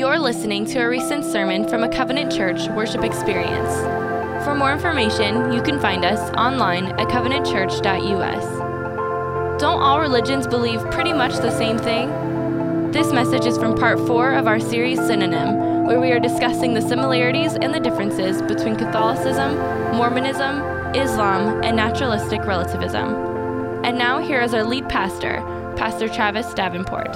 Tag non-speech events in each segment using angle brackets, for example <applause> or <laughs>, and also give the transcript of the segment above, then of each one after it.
You're listening to a recent sermon from a Covenant Church worship experience. For more information, you can find us online at covenantchurch.us. Don't all religions believe pretty much the same thing? This message is from part four of our series Synonym, where we are discussing the similarities and the differences between Catholicism, Mormonism, Islam, and naturalistic relativism. And now, here is our lead pastor, Pastor Travis Davenport.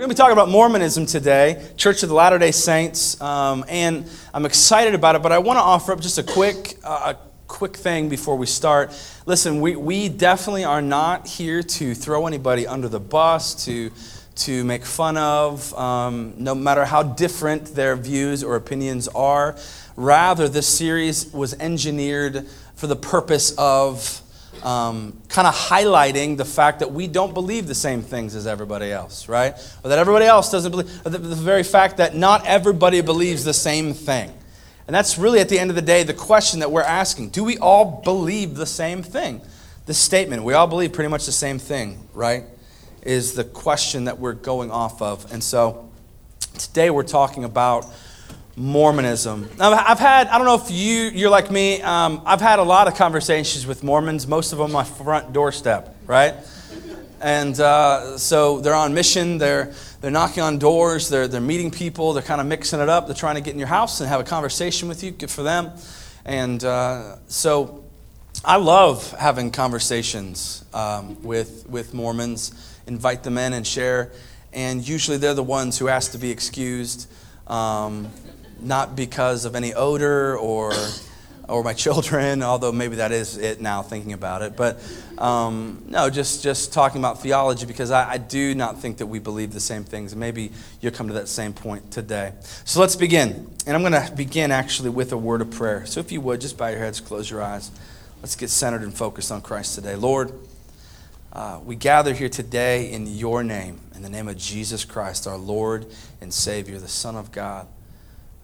We're going to be talking about Mormonism today, Church of the Latter day Saints, um, and I'm excited about it, but I want to offer up just a quick, uh, quick thing before we start. Listen, we, we definitely are not here to throw anybody under the bus, to, to make fun of, um, no matter how different their views or opinions are. Rather, this series was engineered for the purpose of um, kind of highlighting the fact that we don't believe the same things as everybody else, right? Or that everybody else doesn't believe, the, the very fact that not everybody believes the same thing. And that's really, at the end of the day, the question that we're asking. Do we all believe the same thing? The statement, we all believe pretty much the same thing, right? Is the question that we're going off of. And so today we're talking about Mormonism. I've had, I don't know if you, you're like me, um, I've had a lot of conversations with Mormons, most of them on my front doorstep, right? And uh, so they're on mission, they're, they're knocking on doors, they're, they're meeting people, they're kind of mixing it up, they're trying to get in your house and have a conversation with you, good for them. And uh, so I love having conversations um, with, with Mormons, invite them in and share. And usually they're the ones who ask to be excused. Um, not because of any odor or or my children, <laughs> although maybe that is it now thinking about it. But um, no, just, just talking about theology because I, I, do not think that we believe the same things. Maybe you'll come to that same point today. So let's begin. And I'm going to begin actually with a word of prayer. So if you would, just bow your heads, close your eyes. Let's get centered and focused on Christ today. Lord, uh, we gather here today in your name, in the name of Jesus Christ, our Lord and Savior, the Son of God.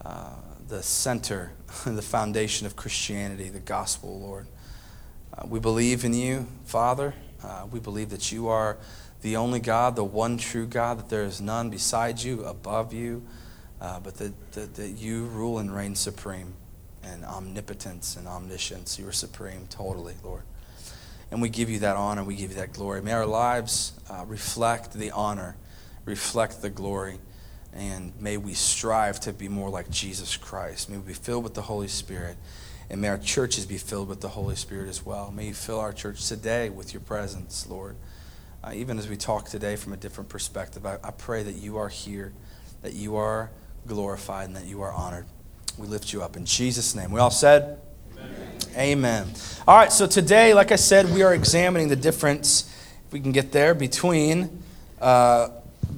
Uh, the center, and <laughs> the foundation of Christianity, the gospel, Lord. Uh, we believe in you, Father. Uh, we believe that you are the only God, the one true God, that there is none beside you, above you, uh, but that, that, that you rule and reign supreme in omnipotence and omniscience. You are supreme totally, Lord. And we give you that honor, we give you that glory. May our lives uh, reflect the honor, reflect the glory and may we strive to be more like Jesus Christ. May we be filled with the Holy Spirit. And may our churches be filled with the Holy Spirit as well. May you fill our church today with your presence, Lord. Uh, even as we talk today from a different perspective, I, I pray that you are here, that you are glorified, and that you are honored. We lift you up in Jesus' name. We all said, Amen. Amen. All right, so today, like I said, we are examining the difference, if we can get there, between. Uh,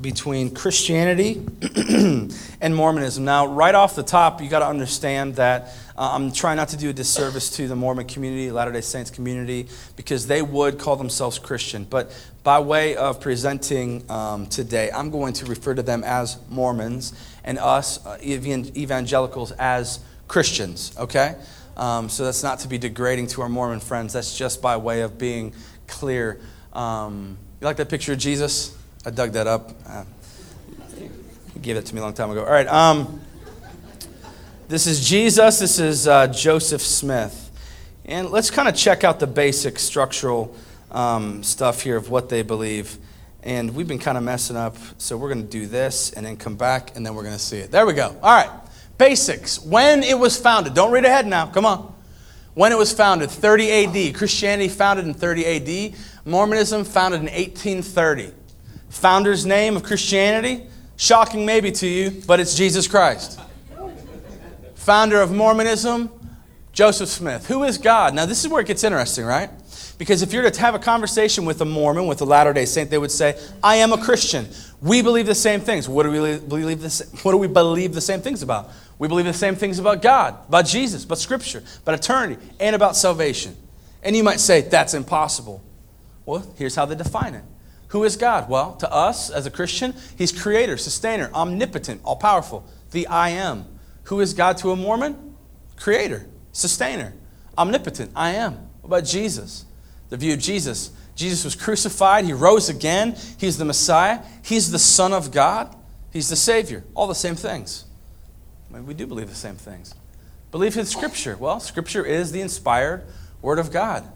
between Christianity <clears throat> and Mormonism. Now, right off the top, you got to understand that uh, I'm trying not to do a disservice to the Mormon community, Latter day Saints community, because they would call themselves Christian. But by way of presenting um, today, I'm going to refer to them as Mormons and us, uh, evangelicals, as Christians, okay? Um, so that's not to be degrading to our Mormon friends, that's just by way of being clear. Um, you like that picture of Jesus? I dug that up. Uh, he gave that to me a long time ago. All right. Um, this is Jesus. This is uh, Joseph Smith. And let's kind of check out the basic structural um, stuff here of what they believe. And we've been kind of messing up, so we're going to do this and then come back and then we're going to see it. There we go. All right. Basics. When it was founded. Don't read ahead now. Come on. When it was founded, 30 AD. Christianity founded in 30 AD. Mormonism founded in 1830. Founder's name of Christianity? Shocking maybe to you, but it's Jesus Christ. Founder of Mormonism? Joseph Smith. Who is God? Now, this is where it gets interesting, right? Because if you're to have a conversation with a Mormon, with a Latter day Saint, they would say, I am a Christian. We believe the same things. What do we believe, the, what do we believe the same things about? We believe the same things about God, about Jesus, about Scripture, about eternity, and about salvation. And you might say, that's impossible. Well, here's how they define it who is God? Well, to us as a Christian, He's creator, sustainer, omnipotent, all powerful, the I am. Who is God to a Mormon? Creator, sustainer, omnipotent, I am. What about Jesus? The view of Jesus Jesus was crucified, he rose again, he's the Messiah, he's the Son of God, he's the Savior. All the same things. I mean, we do believe the same things. Believe in Scripture. Well, Scripture is the inspired Word of God.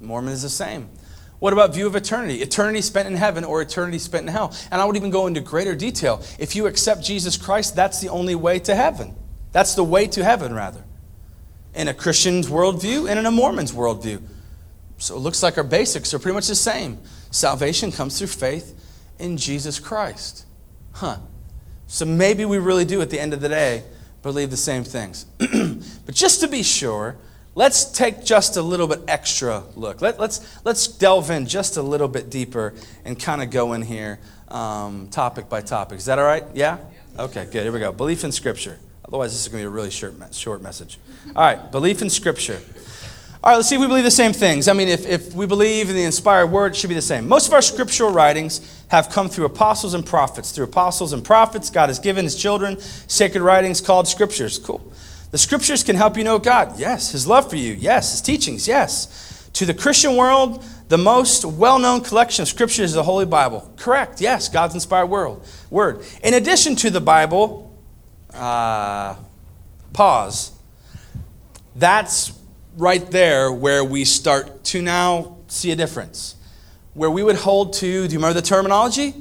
Mormon is the same. What about view of eternity? Eternity spent in heaven or eternity spent in hell? And I would even go into greater detail. If you accept Jesus Christ, that's the only way to heaven. That's the way to heaven, rather. In a Christian's worldview and in a Mormon's worldview. So it looks like our basics are pretty much the same. Salvation comes through faith in Jesus Christ. Huh. So maybe we really do, at the end of the day, believe the same things. <clears throat> but just to be sure, let's take just a little bit extra look. Let, us let's, let's delve in just a little bit deeper and kind of go in here um, topic by topic. Is that all right? Yeah? Okay, good. Here we go. Belief in Scripture. Otherwise, this is going to be a really short, short message. All right, belief in Scripture. All right, let's see if we believe the same things. I mean, if, if we believe in the inspired word, it should be the same. Most of our scriptural writings have come through apostles and prophets. Through apostles and prophets, God has given his children sacred writings called scriptures. Cool. The scriptures can help you know God. Yes. His love for you. Yes. His teachings. Yes. To the Christian world, the most well known collection of scriptures is the Holy Bible. Correct. Yes. God's inspired world, word. In addition to the Bible, uh, pause. That's right there where we start to now see a difference. Where we would hold to, do you remember the terminology?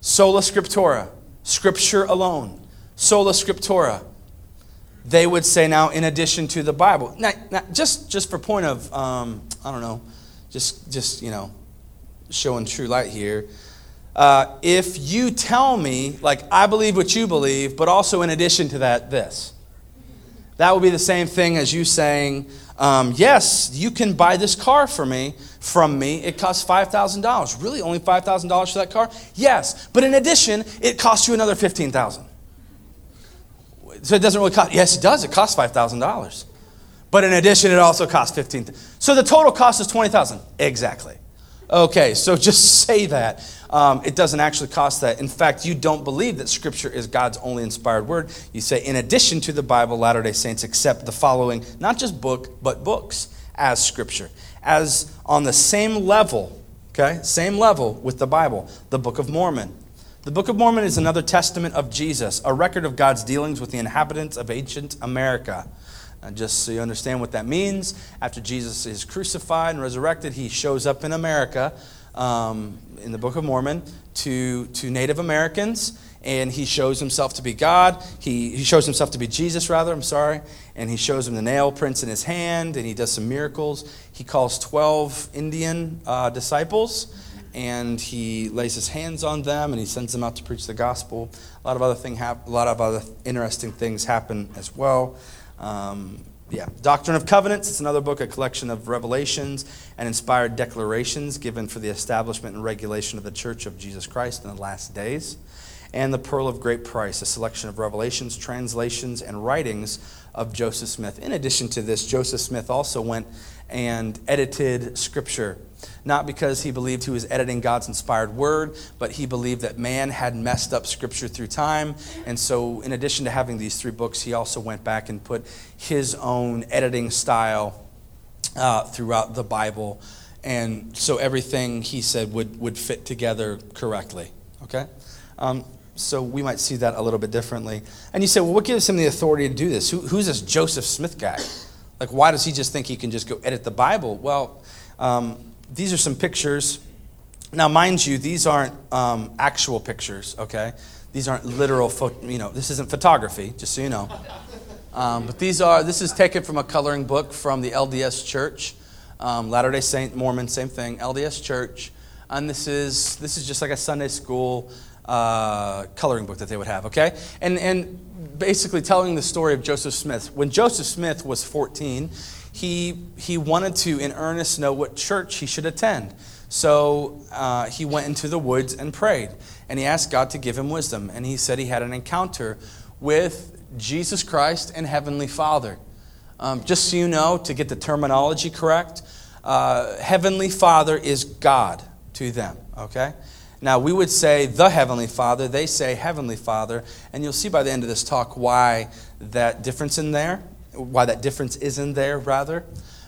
Sola Scriptura, Scripture alone. Sola Scriptura. They would say now, in addition to the Bible. Now, now just, just for point of, um, I don't know, just, just, you know, showing true light here. Uh, if you tell me, like, I believe what you believe, but also in addition to that, this. That would be the same thing as you saying, um, yes, you can buy this car for me from me. It costs $5,000. Really? Only $5,000 for that car? Yes. But in addition, it costs you another 15000 So it doesn't really cost, yes, it does. It costs $5,000. But in addition, it also costs 15000 So the total cost is 20000 Exactly. Okay, so <laughs> just say that. Um, it doesn't actually cost that. In fact, you don't believe that Scripture is God's only inspired word. You say, in addition to the Bible, Latter day Saints accept the following, not just book, but books as Scripture, as on the same level, okay, same level with the Bible, the Book of Mormon. The Book of Mormon is another testament of Jesus, a record of God's dealings with the inhabitants of ancient America. And just so you understand what that means, after Jesus is crucified and resurrected, he shows up in America um, in the Book of Mormon to, to Native Americans, and he shows himself to be God. He, he shows himself to be Jesus, rather, I'm sorry, and he shows him the nail prints in his hand, and he does some miracles. He calls 12 Indian uh, disciples and he lays his hands on them and he sends them out to preach the gospel. A lot of other thing hap- a lot of other interesting things happen as well. Um, yeah, Doctrine of Covenants, it's another book, a collection of revelations and inspired declarations given for the establishment and regulation of the Church of Jesus Christ in the last days. And The Pearl of Great Price, a selection of revelations, translations, and writings of Joseph Smith. In addition to this, Joseph Smith also went and edited scripture not because he believed he was editing God's inspired word, but he believed that man had messed up scripture through time. And so, in addition to having these three books, he also went back and put his own editing style uh, throughout the Bible. And so, everything he said would, would fit together correctly. Okay? Um, so we might see that a little bit differently. And you say, well, what gives him the authority to do this? Who, who's this Joseph Smith guy? Like, why does he just think he can just go edit the Bible? Well, um, these are some pictures. Now, mind you, these aren't um, actual pictures, okay? These aren't literal, pho- you know, this isn't photography, just so you know. Um, but these are, this is taken from a coloring book from the LDS Church, um, Latter day Saint, Mormon, same thing, LDS Church. And this is, this is just like a Sunday school uh, coloring book that they would have, okay? And, and basically telling the story of Joseph Smith. When Joseph Smith was 14, he, he wanted to, in earnest, know what church he should attend. So uh, he went into the woods and prayed. And he asked God to give him wisdom. And he said he had an encounter with Jesus Christ and Heavenly Father. Um, just so you know, to get the terminology correct, uh, Heavenly Father is God to them, okay? Now, we would say the Heavenly Father, they say Heavenly Father, and you'll see by the end of this talk why that difference in there why that difference is in there, rather.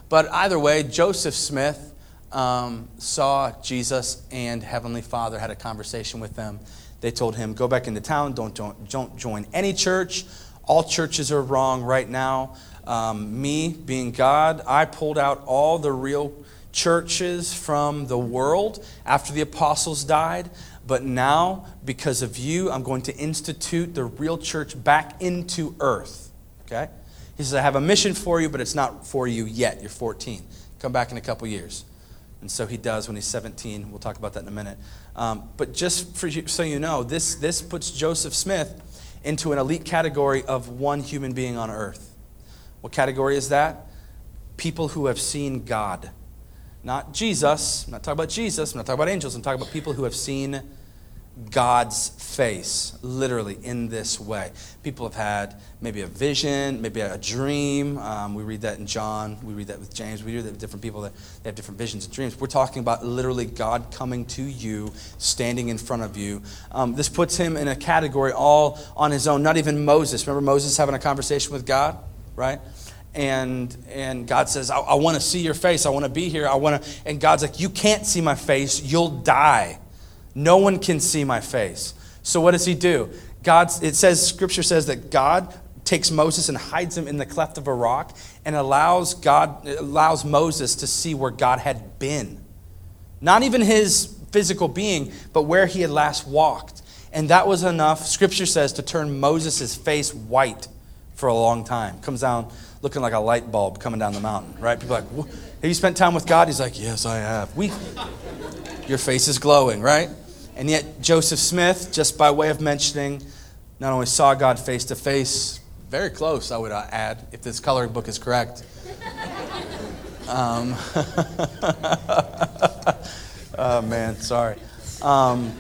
But either way, Joseph Smith um, saw Jesus and Heavenly Father had a conversation with them. They told him, Go back into town, don't, don't, don't join any church. All churches are wrong right now. Um, me, being God, I pulled out all the real churches from the world after the apostles died. But now, because of you, I'm going to institute the real church back into earth. Okay? He says, I have a mission for you, but it's not for you yet. You're 14. Come back in a couple years. And so he does when he's 17. We'll talk about that in a minute. Um, but just for you, so you know, this, this puts Joseph Smith into an elite category of one human being on earth. What category is that? People who have seen God. Not Jesus. I'm not talking about Jesus. I'm not talking about angels. I'm talking about people who have seen God's face, literally in this way. People have had maybe a vision, maybe a dream. Um, we read that in John. We read that with James. We read that with different people that they have different visions and dreams. We're talking about literally God coming to you, standing in front of you. Um, this puts him in a category all on his own. Not even Moses. Remember Moses having a conversation with God, right? And and God says, I, I want to see your face. I want to be here. I want to. And God's like, you can't see my face. You'll die. No one can see my face. So what does he do? God, it says, Scripture says that God takes Moses and hides him in the cleft of a rock and allows God allows Moses to see where God had been. Not even his physical being, but where he had last walked. And that was enough, Scripture says, to turn Moses' face white for a long time. Comes down looking like a light bulb coming down the mountain, right? People are like, have you spent time with God? He's like, yes, I have. We, your face is glowing, right? And yet, Joseph Smith, just by way of mentioning, not only saw God face to face, very close, I would uh, add, if this coloring book is correct. Um, <laughs> oh, man, sorry. Um,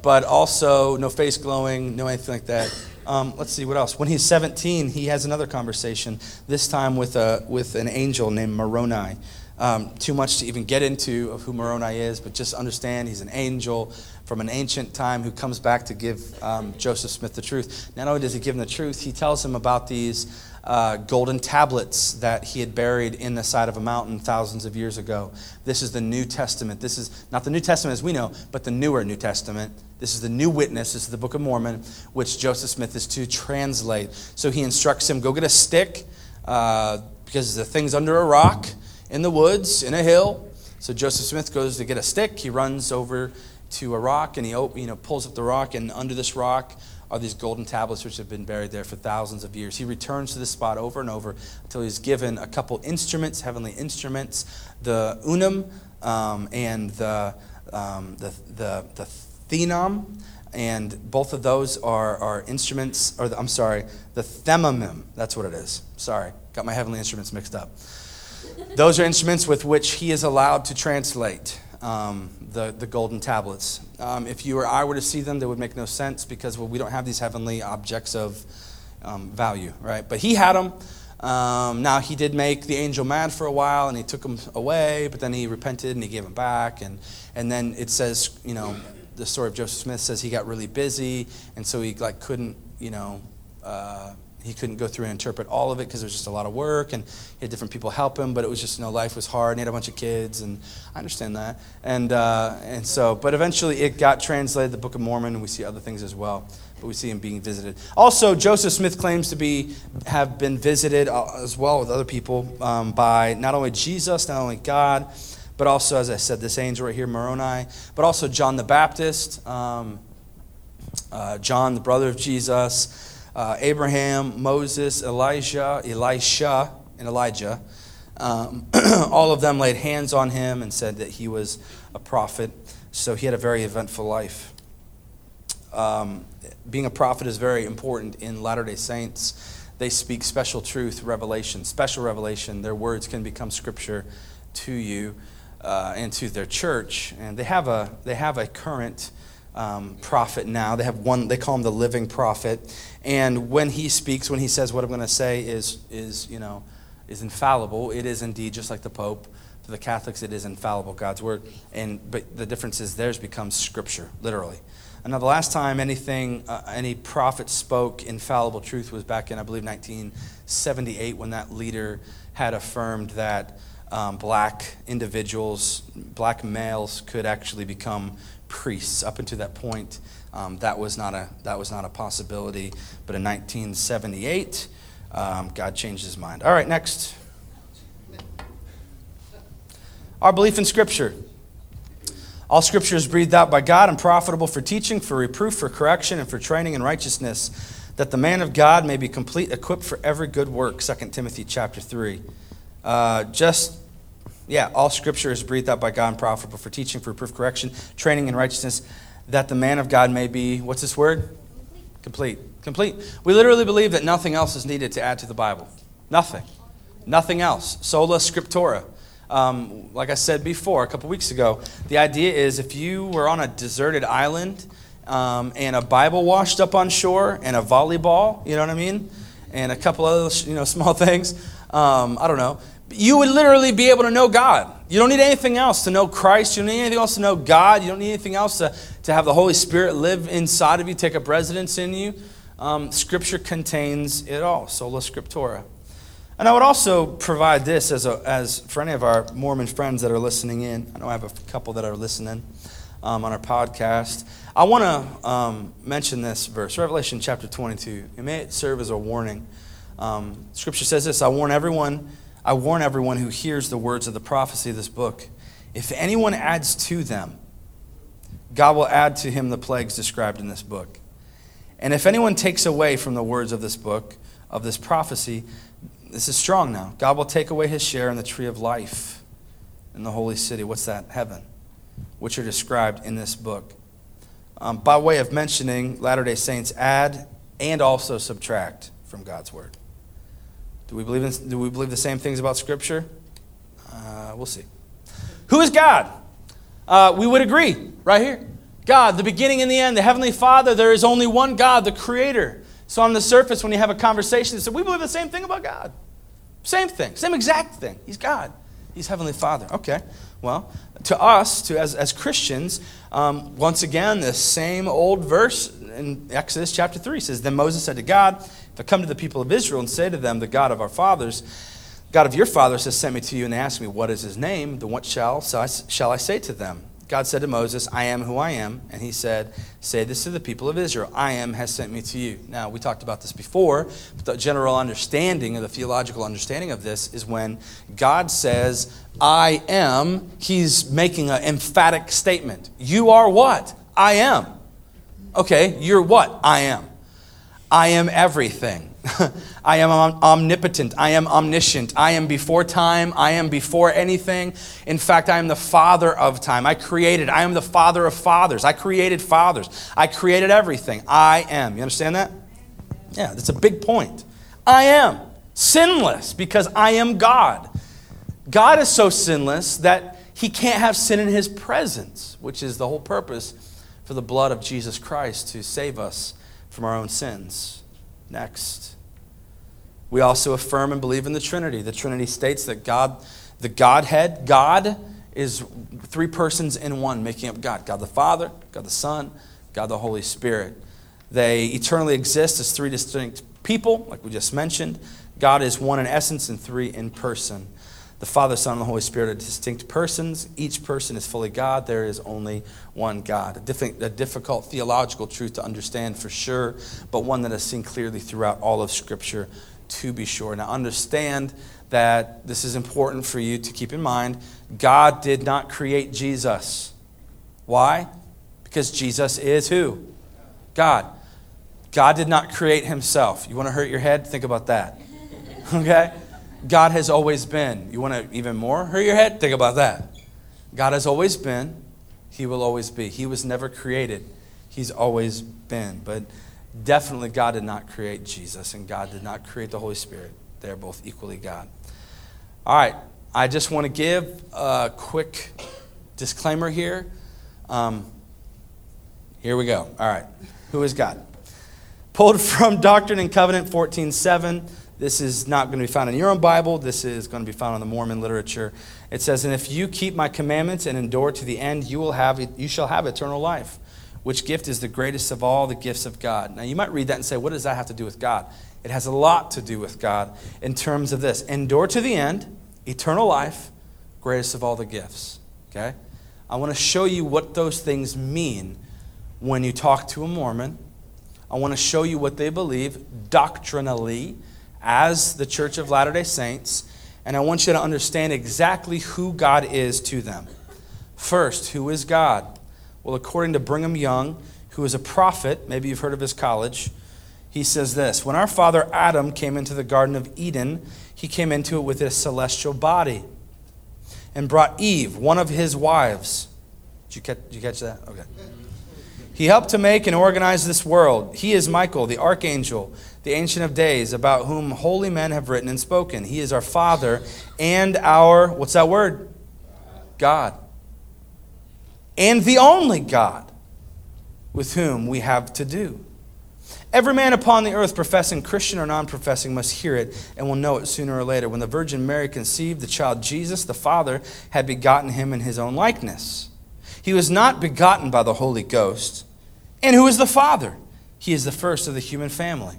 but also, no face glowing, no anything like that. Um, let's see, what else? When he's 17, he has another conversation, this time with, a, with an angel named Moroni. Um, too much to even get into of who Moroni is, but just understand he's an angel from an ancient time who comes back to give um, Joseph Smith the truth. Not only does he give him the truth, he tells him about these uh, golden tablets that he had buried in the side of a mountain thousands of years ago. This is the New Testament. This is not the New Testament as we know, but the newer New Testament. This is the new witness. This is the Book of Mormon, which Joseph Smith is to translate. So he instructs him go get a stick uh, because the thing's under a rock in the woods, in a hill. So Joseph Smith goes to get a stick. He runs over to a rock and he you know, pulls up the rock, and under this rock are these golden tablets which have been buried there for thousands of years. He returns to this spot over and over until he's given a couple instruments, heavenly instruments, the unum um, and the, um, the, the, the thenom. And both of those are, are instruments, or the, I'm sorry, the themamim. That's what it is. Sorry, got my heavenly instruments mixed up. Those are instruments with which he is allowed to translate um, the, the golden tablets. Um, if you or I were to see them, they would make no sense because well, we don't have these heavenly objects of um, value, right? But he had them. Um, now, he did make the angel mad for a while and he took them away, but then he repented and he gave them back. And, and then it says, you know, the story of Joseph Smith says he got really busy and so he like couldn't, you know, uh, he couldn't go through and interpret all of it because there was just a lot of work and he had different people help him but it was just you know life was hard and he had a bunch of kids and i understand that. And, uh, and so but eventually it got translated the book of mormon and we see other things as well but we see him being visited. Also joseph smith claims to be have been visited uh, as well with other people um, by not only jesus not only god but also as i said this angel right here moroni but also john the baptist um, uh, john the brother of jesus uh, Abraham, Moses, Elijah, Elisha, and Elijah. Um, <clears throat> all of them laid hands on him and said that he was a prophet. So he had a very eventful life. Um, being a prophet is very important in Latter day Saints. They speak special truth, revelation, special revelation. Their words can become scripture to you uh, and to their church. And they have a, they have a current um, prophet now. They have one, they call him the living prophet. And when he speaks, when he says what I'm going to say is, is, you know, is infallible, it is indeed just like the Pope. For the Catholics, it is infallible, God's word. And, but the difference is theirs becomes scripture, literally. And now, the last time anything, uh, any prophet spoke infallible truth was back in, I believe, 1978 when that leader had affirmed that um, black individuals, black males, could actually become priests. Up until that point, um, that, was not a, that was not a possibility. But in 1978, um, God changed his mind. All right, next. Our belief in Scripture. All Scripture is breathed out by God and profitable for teaching, for reproof, for correction, and for training in righteousness, that the man of God may be complete, equipped for every good work. 2 Timothy chapter 3. Uh, just, yeah, all Scripture is breathed out by God and profitable for teaching, for proof, correction, training in righteousness, that the man of God may be, what's this word? Complete. Complete. We literally believe that nothing else is needed to add to the Bible. Nothing. Nothing else. Sola scriptura. Um, like I said before, a couple weeks ago, the idea is if you were on a deserted island um, and a Bible washed up on shore and a volleyball, you know what I mean? And a couple other you know, <laughs> small things, um, I don't know, you would literally be able to know God. You don't need anything else to know Christ. You don't need anything else to know God. You don't need anything else to, to have the Holy Spirit live inside of you, take up residence in you. Um, scripture contains it all, sola scriptura. And I would also provide this as, a, as for any of our Mormon friends that are listening in. I know I have a couple that are listening um, on our podcast. I want to um, mention this verse, Revelation chapter 22. It may serve as a warning. Um, scripture says this I warn everyone, I warn everyone who hears the words of the prophecy of this book. If anyone adds to them, God will add to him the plagues described in this book. And if anyone takes away from the words of this book, of this prophecy, this is strong now. God will take away his share in the tree of life in the holy city. What's that? Heaven, which are described in this book. Um, by way of mentioning, Latter day Saints add and also subtract from God's word. Do we believe, in, do we believe the same things about Scripture? Uh, we'll see. Who is God? Uh, we would agree right here. God, the beginning and the end, the Heavenly Father, there is only one God, the Creator. So on the surface, when you have a conversation, they say, we believe the same thing about God. Same thing, same exact thing. He's God. He's Heavenly Father. Okay. Well, to us, to as, as Christians, um, once again, the same old verse in Exodus chapter 3 says, Then Moses said to God, Come to the people of Israel and say to them, The God of our fathers, God of your fathers has sent me to you, and they ask me, What is his name? Then what shall, shall I say to them? God said to Moses, I am who I am. And he said, Say this to the people of Israel I am has sent me to you. Now, we talked about this before, but the general understanding of the theological understanding of this is when God says, I am, he's making an emphatic statement. You are what? I am. Okay, you're what? I am. I am everything. <laughs> I am omnipotent. I am omniscient. I am before time. I am before anything. In fact, I am the father of time. I created. I am the father of fathers. I created fathers. I created everything. I am. You understand that? Yeah, that's a big point. I am sinless because I am God. God is so sinless that he can't have sin in his presence, which is the whole purpose for the blood of Jesus Christ to save us from our own sins. Next. We also affirm and believe in the Trinity. The Trinity states that God, the Godhead, God is three persons in one, making up God God the Father, God the Son, God the Holy Spirit. They eternally exist as three distinct people, like we just mentioned. God is one in essence and three in person. The Father, Son, and the Holy Spirit are distinct persons. Each person is fully God. There is only one God. A, diff- a difficult theological truth to understand for sure, but one that is seen clearly throughout all of Scripture to be sure. Now, understand that this is important for you to keep in mind. God did not create Jesus. Why? Because Jesus is who? God. God did not create himself. You want to hurt your head? Think about that. <laughs> Okay? God has always been. You want to even more hurt your head? Think about that. God has always been. He will always be. He was never created. He's always been. But Definitely, God did not create Jesus, and God did not create the Holy Spirit. They're both equally God. All right, I just want to give a quick disclaimer here. Um, here we go. All right, who is God? Pulled from <laughs> Doctrine and Covenant 14:7. This is not going to be found in your own Bible. This is going to be found in the Mormon literature. It says, "And if you keep my commandments and endure to the end, you will have you shall have eternal life." Which gift is the greatest of all the gifts of God? Now, you might read that and say, what does that have to do with God? It has a lot to do with God in terms of this endure to the end, eternal life, greatest of all the gifts. Okay? I want to show you what those things mean when you talk to a Mormon. I want to show you what they believe doctrinally as the Church of Latter day Saints. And I want you to understand exactly who God is to them. First, who is God? Well, according to Brigham Young, who is a prophet, maybe you've heard of his college, he says this When our father Adam came into the Garden of Eden, he came into it with a celestial body and brought Eve, one of his wives. Did you catch, did you catch that? Okay. He helped to make and organize this world. He is Michael, the archangel, the Ancient of Days, about whom holy men have written and spoken. He is our Father and our, what's that word? God. And the only God with whom we have to do. Every man upon the earth, professing Christian or non professing, must hear it and will know it sooner or later. When the Virgin Mary conceived the child Jesus, the Father had begotten him in his own likeness. He was not begotten by the Holy Ghost. And who is the Father? He is the first of the human family.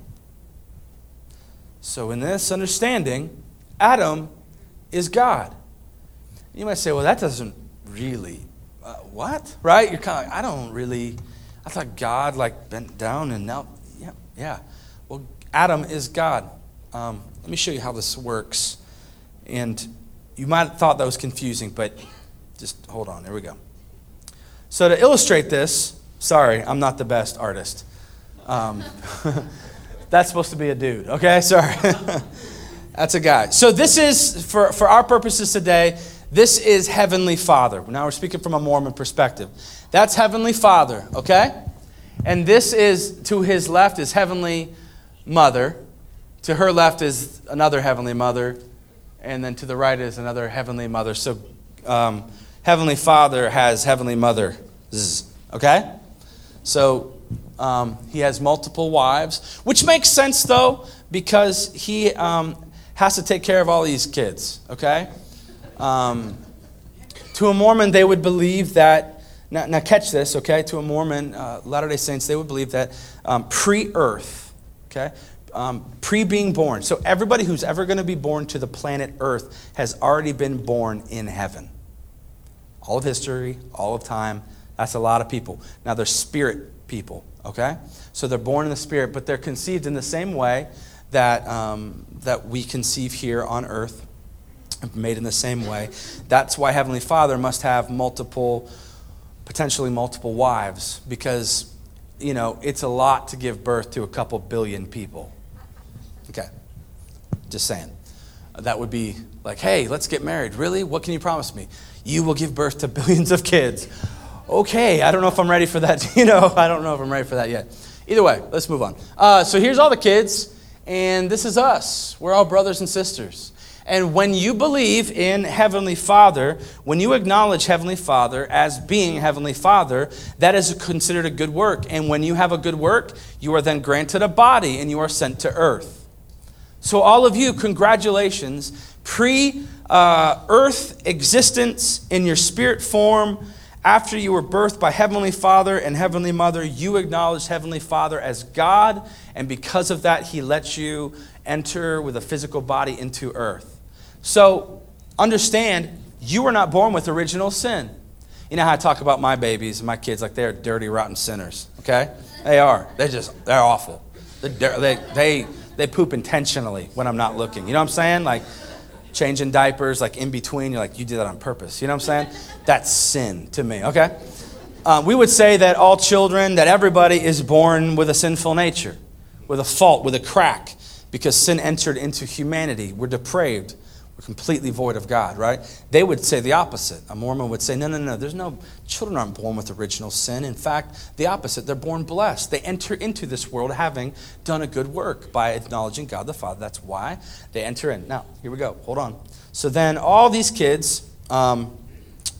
So, in this understanding, Adam is God. You might say, well, that doesn't really, uh, what? Right? You're kind of like, I don't really, I thought God like bent down and now yeah. Yeah. Well, Adam is God. Um, let me show you how this works. And you might have thought that was confusing, but just hold on. Here we go. So, to illustrate this, sorry, I'm not the best artist. Um, <laughs> that's supposed to be a dude, okay? <laughs> Sorry. that's a guy. So, this is, for, for our purposes today, this is Heavenly Father. Now, we're speaking from a Mormon perspective. That's Heavenly Father, okay? And this is, to his left, is Heavenly Mother. To her left is another Heavenly Mother. And then to the right is another Heavenly Mother. So um, Heavenly Father has Heavenly Mother. Okay? So um, he has multiple wives, which makes sense, though, because he um, has to take care of all these kids. Okay? Um, to a Mormon, they would believe that now, now catch this, okay? To a Mormon, uh, Latter day Saints, they would believe that um, pre earth, okay? Um, pre being born. So everybody who's ever going to be born to the planet Earth has already been born in heaven. All of history, all of time. That's a lot of people. Now they're spirit people, okay? So they're born in the spirit, but they're conceived in the same way that, um, that we conceive here on earth, made in the same way. That's why Heavenly Father must have multiple potentially multiple wives because, you know, it's a lot to give birth to a couple billion people. Okay, just saying. That would be like, hey, let's get married. Really? What can you promise me? You will give birth to billions of kids. Okay, I don't know if I'm ready for that. <laughs> You know, I don't know if I'm ready for that yet. Either way, let's move on. Uh, so here's all the kids, and this is us. We're all brothers and sisters. And when you believe in Heavenly Father, when you acknowledge Heavenly Father as being Heavenly Father, that is considered a good work. And when you have a good work, you are then granted a body and you are sent to earth. So, all of you, congratulations. Pre uh, earth existence in your spirit form, after you were birthed by Heavenly Father and Heavenly Mother, you acknowledged Heavenly Father as God, and because of that, He lets you enter with a physical body into earth. So understand, you were not born with original sin. You know how I talk about my babies and my kids like they're dirty, rotten sinners, okay? They are. They're just, they're awful. They're, they, they, they poop intentionally when I'm not looking. You know what I'm saying? Like changing diapers, like in between, you're like, you did that on purpose. You know what I'm saying? That's sin to me, okay? Uh, we would say that all children, that everybody is born with a sinful nature, with a fault, with a crack, because sin entered into humanity. We're depraved. Completely void of God, right? They would say the opposite. A Mormon would say, no, no, no, there's no, children aren't born with original sin. In fact, the opposite. They're born blessed. They enter into this world having done a good work by acknowledging God the Father. That's why they enter in. Now, here we go. Hold on. So then all these kids um,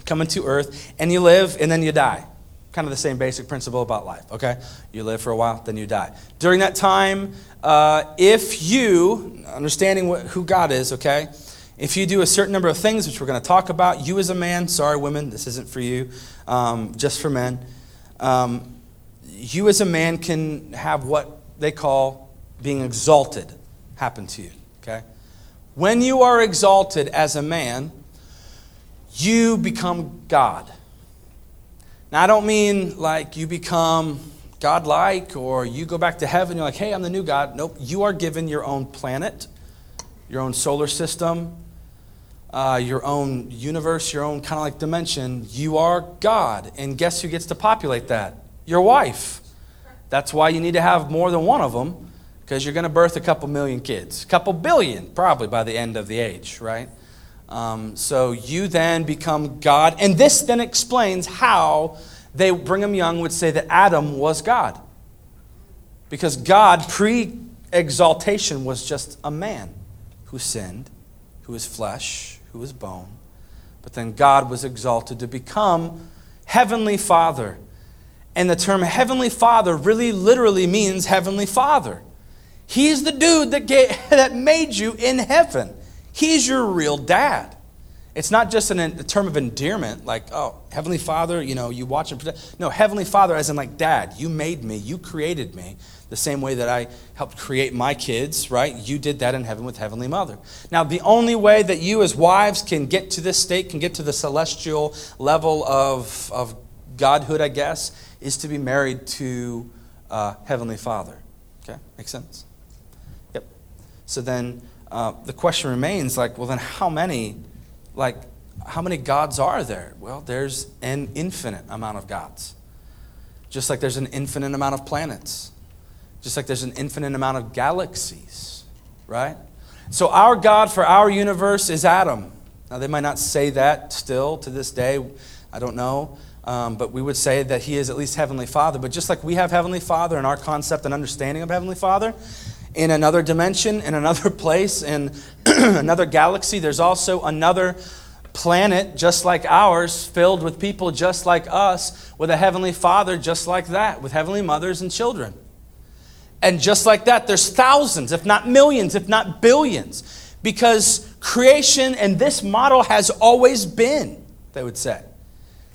come into earth, and you live, and then you die. Kind of the same basic principle about life, okay? You live for a while, then you die. During that time, uh, if you, understanding what, who God is, okay, if you do a certain number of things, which we're going to talk about, you as a man, sorry, women, this isn't for you, um, just for men. Um, you as a man can have what they call being exalted happen to you, okay? When you are exalted as a man, you become God. Now, I don't mean like you become godlike or you go back to heaven, you're like, hey, I'm the new God. Nope. You are given your own planet, your own solar system, uh, your own universe, your own kind of like dimension. You are God. And guess who gets to populate that? Your wife. That's why you need to have more than one of them, because you're going to birth a couple million kids, a couple billion probably by the end of the age, right? Um, so you then become God. And this then explains how they, Brigham Young would say that Adam was God. Because God, pre exaltation, was just a man who sinned, who was flesh, who was bone. But then God was exalted to become Heavenly Father. And the term Heavenly Father really literally means Heavenly Father. He's the dude that, gave, <laughs> that made you in heaven. He's your real dad. It's not just an, a term of endearment, like, oh, Heavenly Father, you know, you watch and protect. No, Heavenly Father, as in, like, Dad, you made me, you created me, the same way that I helped create my kids, right? You did that in heaven with Heavenly Mother. Now, the only way that you, as wives, can get to this state, can get to the celestial level of, of godhood, I guess, is to be married to uh, Heavenly Father. Okay? Make sense? Yep. So then uh, the question remains, like, well, then how many like, how many gods are there? Well, there's an infinite amount of gods. Just like there's an infinite amount of planets. Just like there's an infinite amount of galaxies, right? So, our God for our universe is Adam. Now, they might not say that still to this day. I don't know. Um, but we would say that he is at least Heavenly Father. But just like we have Heavenly Father and our concept and understanding of Heavenly Father, in another dimension, in another <laughs> place, in <clears throat> another galaxy. There's also another planet just like ours, filled with people just like us, with a heavenly father just like that, with heavenly mothers and children. And just like that, there's thousands, if not millions, if not billions, because creation and this model has always been, they would say.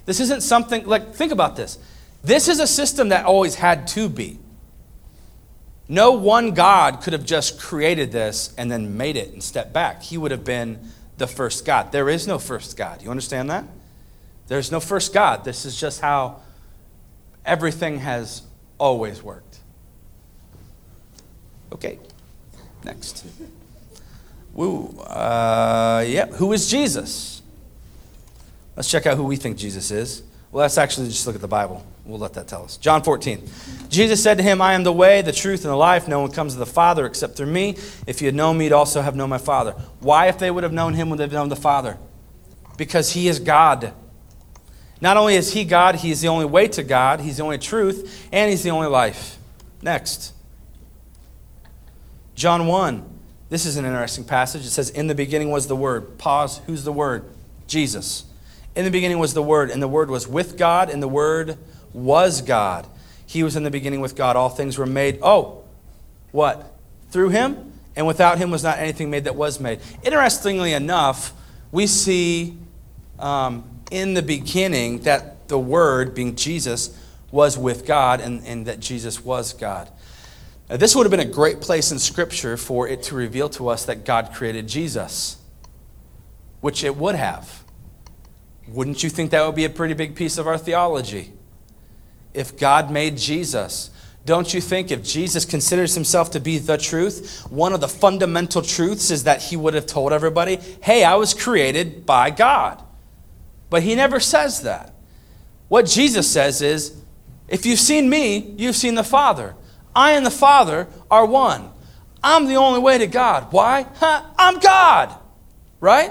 This isn't something, like, think about this. This is a system that always had to be. No one God could have just created this and then made it and stepped back. He would have been the first God. There is no first God. You understand that? There's no first God. This is just how everything has always worked. Okay, next. Woo. Uh, yep. Who is Jesus? Let's check out who we think Jesus is. Well, let's actually just look at the Bible. We'll let that tell us. John 14. Jesus said to him, I am the way, the truth, and the life. No one comes to the Father except through me. If you had known me, you'd also have known my Father. Why, if they would have known him, would they have known the Father? Because he is God. Not only is he God, he is the only way to God, he's the only truth, and he's the only life. Next. John 1. This is an interesting passage. It says, In the beginning was the Word. Pause. Who's the Word? Jesus. In the beginning was the Word, and the Word was with God, and the Word was God. He was in the beginning with God. All things were made. Oh, what? Through him? And without him was not anything made that was made. Interestingly enough, we see um, in the beginning that the Word, being Jesus, was with God and, and that Jesus was God. Now, this would have been a great place in Scripture for it to reveal to us that God created Jesus, which it would have. Wouldn't you think that would be a pretty big piece of our theology? If God made Jesus, don't you think if Jesus considers himself to be the truth, one of the fundamental truths is that he would have told everybody, hey, I was created by God. But he never says that. What Jesus says is, if you've seen me, you've seen the Father. I and the Father are one. I'm the only way to God. Why? Huh? I'm God, right?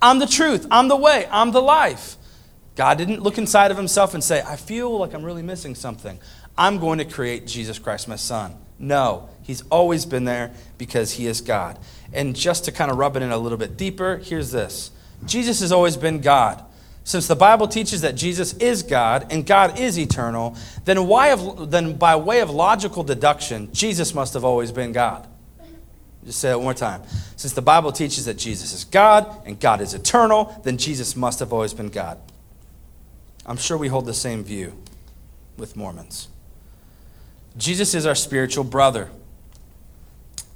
I'm the truth. I'm the way. I'm the life. God didn't look inside of himself and say, I feel like I'm really missing something. I'm going to create Jesus Christ, my son. No, he's always been there because he is God. And just to kind of rub it in a little bit deeper, here's this Jesus has always been God. Since the Bible teaches that Jesus is God and God is eternal, then, why have, then by way of logical deduction, Jesus must have always been God. Just say it one more time. Since the Bible teaches that Jesus is God and God is eternal, then Jesus must have always been God. I'm sure we hold the same view with Mormons. Jesus is our spiritual brother.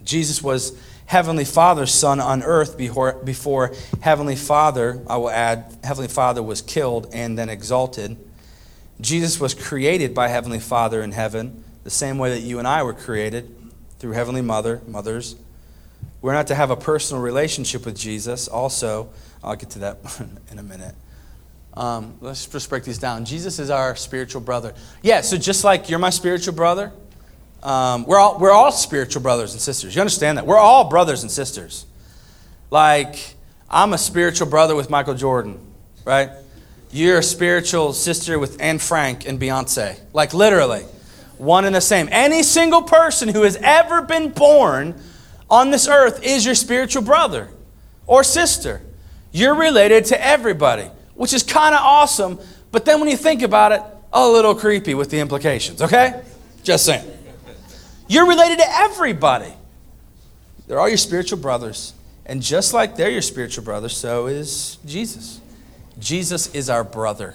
Jesus was Heavenly Father's Son on earth before, before Heavenly Father, I will add, Heavenly Father was killed and then exalted. Jesus was created by Heavenly Father in heaven, the same way that you and I were created through Heavenly Mother, mothers. We're not to have a personal relationship with Jesus. Also, I'll get to that <laughs> in a minute. Um, let's just break these down. Jesus is our spiritual brother. Yeah, so just like you're my spiritual brother, um, we're, all, we're all spiritual brothers and sisters. You understand that? We're all brothers and sisters. Like, I'm a spiritual brother with Michael Jordan, right? You're a spiritual sister with Anne Frank and Beyonce. Like, literally, one and the same. Any single person who has ever been born on this earth is your spiritual brother or sister. You're related to everybody which is kind of awesome, but then when you think about it, a little creepy with the implications, okay? Just saying. You're related to everybody. They're all your spiritual brothers. And just like they're your spiritual brother, so is Jesus. Jesus is our brother.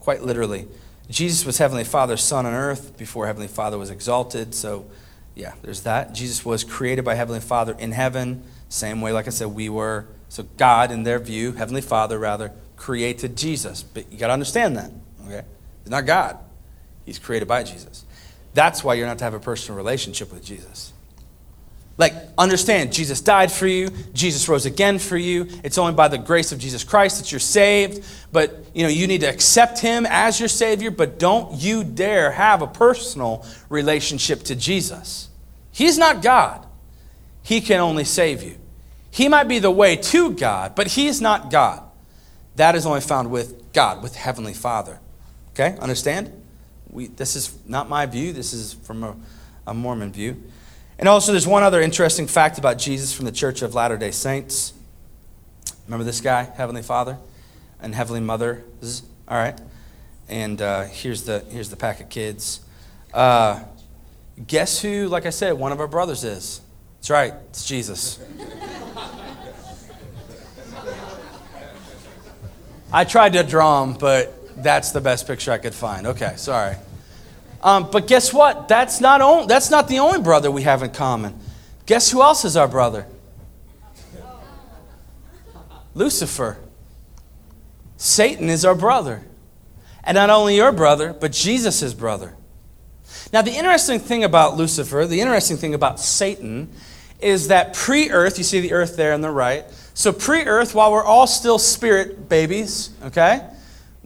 Quite literally. Jesus was Heavenly Father's Son on earth before Heavenly Father was exalted. So, yeah, there's that. Jesus was created by Heavenly Father in heaven, same way, like I said, we were so God, in their view, Heavenly Father rather, created Jesus. But you got to understand that, okay? He's not God. He's created by Jesus. That's why you're not to have a personal relationship with Jesus. Like, understand, Jesus died for you. Jesus rose again for you. It's only by the grace of Jesus Christ that you're saved. But, you know, you need to accept him as your Savior, but don't you dare have a personal relationship to Jesus. He's not God. He can only save you. He might be the way to God, but He's not God. That is only found with God, with Heavenly Father. Okay, understand? We, this is not my view, this is from a, a Mormon view. And also, there's one other interesting fact about Jesus from the Church of Latter day Saints. Remember this guy, Heavenly Father and Heavenly Mother? All right. And uh, here's, the, here's the pack of kids. Uh, guess who, like I said, one of our brothers is? That's right, it's Jesus. I tried to draw him, but that's the best picture I could find. Okay, sorry. Um, but guess what? That's not, on, that's not the only brother we have in common. Guess who else is our brother? Lucifer. Satan is our brother. And not only your brother, but Jesus' brother. Now, the interesting thing about Lucifer, the interesting thing about Satan, is that pre earth, you see the earth there on the right, so pre earth, while we're all still spirit babies, okay?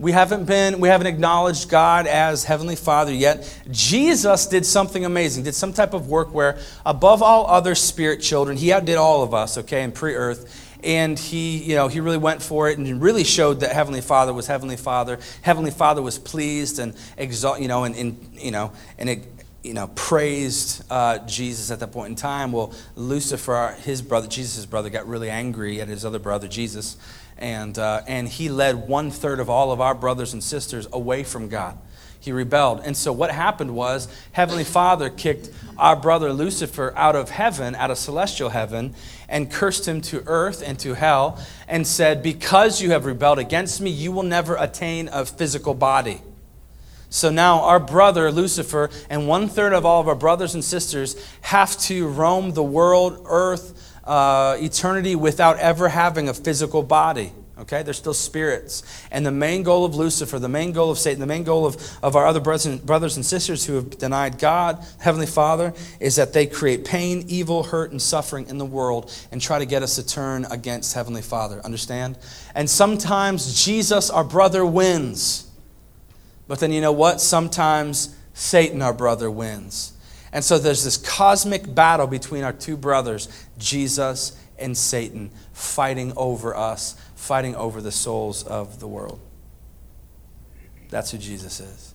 We haven't been, we haven't acknowledged God as Heavenly Father yet. Jesus did something amazing, did some type of work where, above all other spirit children, he outdid all of us, okay, in pre earth and he you know he really went for it and really showed that heavenly father was heavenly father heavenly father was pleased and exalt you know and, and you know and it, you know, praised uh, Jesus at that point in time. Well, Lucifer, his brother, Jesus' brother, got really angry at his other brother, Jesus, and, uh, and he led one third of all of our brothers and sisters away from God. He rebelled. And so what happened was Heavenly Father kicked our brother Lucifer out of heaven, out of celestial heaven, and cursed him to earth and to hell, and said, Because you have rebelled against me, you will never attain a physical body. So now our brother Lucifer and one third of all of our brothers and sisters have to roam the world, earth, uh, eternity without ever having a physical body. Okay? They're still spirits. And the main goal of Lucifer, the main goal of Satan, the main goal of, of our other brothers and, brothers and sisters who have denied God, Heavenly Father, is that they create pain, evil, hurt, and suffering in the world and try to get us to turn against Heavenly Father. Understand? And sometimes Jesus, our brother, wins. But then you know what? Sometimes Satan, our brother, wins. And so there's this cosmic battle between our two brothers, Jesus and Satan, fighting over us, fighting over the souls of the world. That's who Jesus is.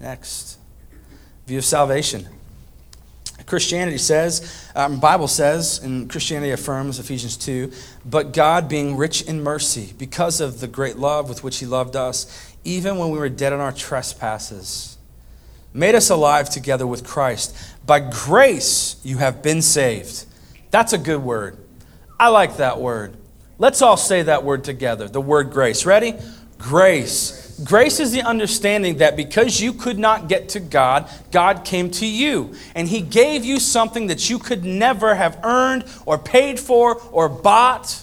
Next, view of salvation. Christianity says, um, Bible says, and Christianity affirms Ephesians 2, but God being rich in mercy, because of the great love with which he loved us, even when we were dead in our trespasses, made us alive together with Christ. By grace you have been saved. That's a good word. I like that word. Let's all say that word together the word grace. Ready? Grace. Grace is the understanding that because you could not get to God, God came to you. And He gave you something that you could never have earned or paid for or bought.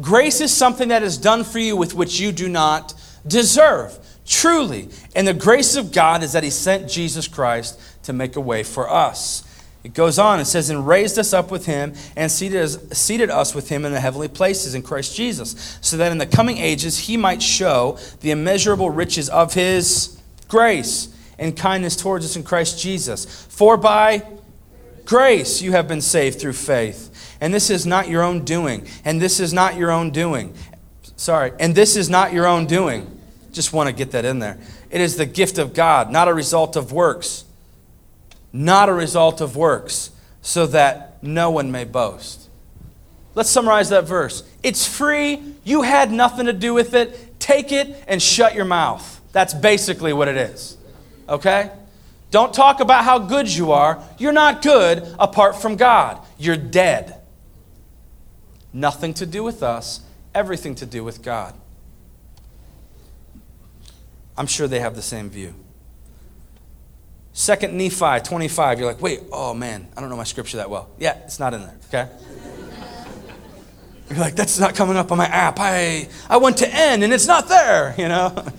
Grace is something that is done for you with which you do not deserve. Truly. And the grace of God is that He sent Jesus Christ to make a way for us. It goes on, it says, and raised us up with him and seated us, seated us with him in the heavenly places in Christ Jesus, so that in the coming ages he might show the immeasurable riches of his grace and kindness towards us in Christ Jesus. For by grace you have been saved through faith. And this is not your own doing. And this is not your own doing. Sorry. And this is not your own doing. Just want to get that in there. It is the gift of God, not a result of works not a result of works, so that no one may boast. Let's summarize that verse. It's free. You had nothing to do with it. Take it and shut your mouth. That's basically what it is. Okay? Don't talk about how good you are. You're not good apart from God. You're dead. Nothing to do with us, everything to do with God. I'm sure they have the same view. Second Nephi 25, you're like, wait, oh man, I don't know my scripture that well. Yeah, it's not in there, okay? You're like, that's not coming up on my app. I, I went to N and it's not there, you know? <laughs>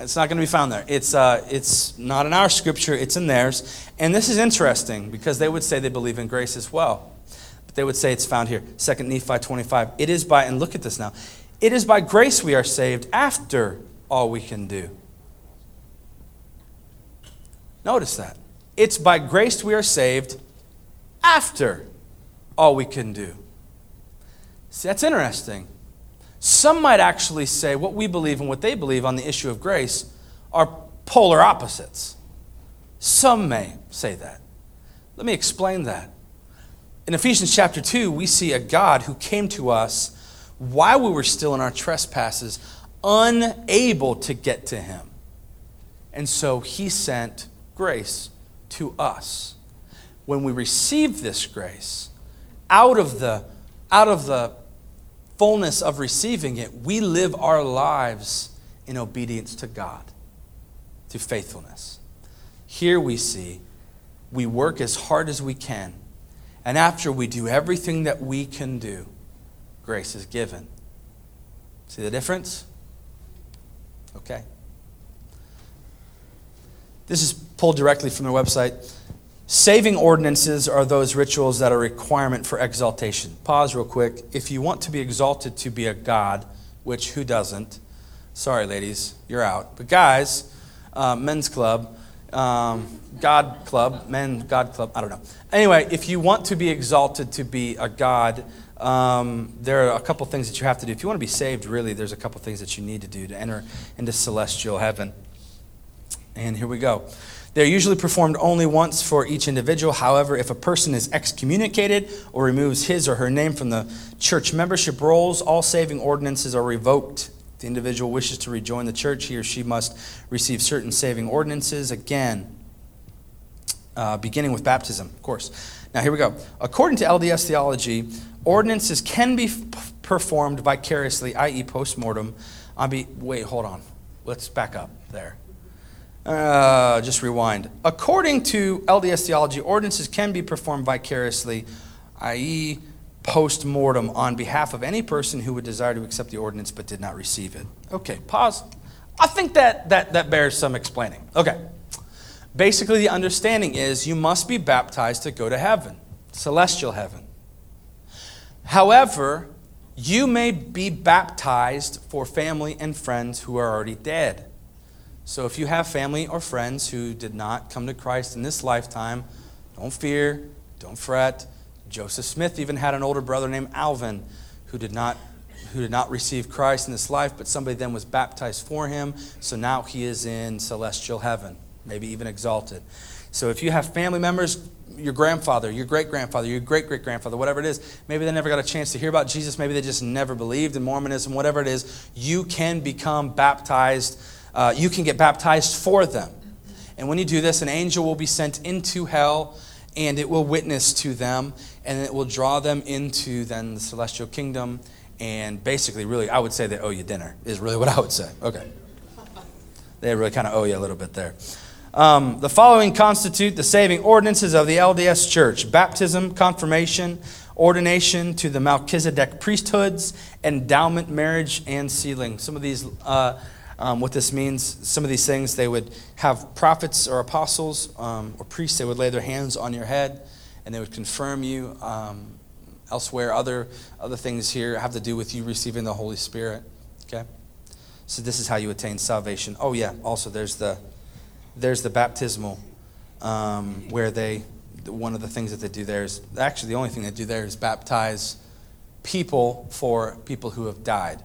It's not going to be found there. It's, uh, it's not in our scripture, it's in theirs. And this is interesting because they would say they believe in grace as well. But they would say it's found here. Second Nephi 25. It is by, and look at this now, it is by grace we are saved after all we can do. Notice that. It's by grace we are saved after all we can do. See, that's interesting. Some might actually say what we believe and what they believe on the issue of grace are polar opposites. Some may say that. Let me explain that. In Ephesians chapter 2, we see a God who came to us while we were still in our trespasses, unable to get to him. And so he sent grace to us. When we receive this grace, out of the, out of the fullness of receiving it, we live our lives in obedience to God, to faithfulness. Here we see we work as hard as we can, and after we do everything that we can do, grace is given. See the difference? Okay. This is pulled directly from their website. Saving ordinances are those rituals that are requirement for exaltation. Pause real quick. If you want to be exalted to be a god, which who doesn't? Sorry, ladies, you're out. But guys, uh, men's club, um, God club, men, God club, I don't know. Anyway, if you want to be exalted to be a god, um, there are a couple things that you have to do. If you want to be saved, really, there's a couple things that you need to do to enter into celestial heaven. And here we go. They're usually performed only once for each individual. However, if a person is excommunicated or removes his or her name from the church membership rolls, all saving ordinances are revoked. If the individual wishes to rejoin the church, he or she must receive certain saving ordinances. Again, uh, beginning with baptism, of course. Now, here we go. According to LDS theology, ordinances can be performed vicariously, i.e., post mortem. Be- wait, hold on. Let's back up there. Uh, just rewind. According to LDS theology, ordinances can be performed vicariously, i.e., post mortem, on behalf of any person who would desire to accept the ordinance but did not receive it. Okay, pause. I think that, that, that bears some explaining. Okay. Basically, the understanding is you must be baptized to go to heaven, celestial heaven. However, you may be baptized for family and friends who are already dead. So if you have family or friends who did not come to Christ in this lifetime, don't fear, don't fret. Joseph Smith even had an older brother named Alvin who did not who did not receive Christ in this life, but somebody then was baptized for him. So now he is in celestial heaven, maybe even exalted. So if you have family members, your grandfather, your great grandfather, your great great grandfather, whatever it is, maybe they never got a chance to hear about Jesus, maybe they just never believed in Mormonism, whatever it is, you can become baptized uh, you can get baptized for them. And when you do this, an angel will be sent into hell and it will witness to them and it will draw them into then the celestial kingdom and basically, really, I would say they owe you dinner, is really what I would say. Okay. They really kind of owe you a little bit there. Um, the following constitute the saving ordinances of the LDS Church baptism, confirmation, ordination to the Melchizedek priesthoods, endowment, marriage, and sealing. Some of these, uh, um, what this means, some of these things, they would have prophets or apostles um, or priests, they would lay their hands on your head and they would confirm you. Um, elsewhere, other, other things here have to do with you receiving the Holy Spirit. Okay? So this is how you attain salvation. Oh, yeah, also there's the, there's the baptismal, um, where they one of the things that they do there is actually the only thing they do there is baptize people for people who have died.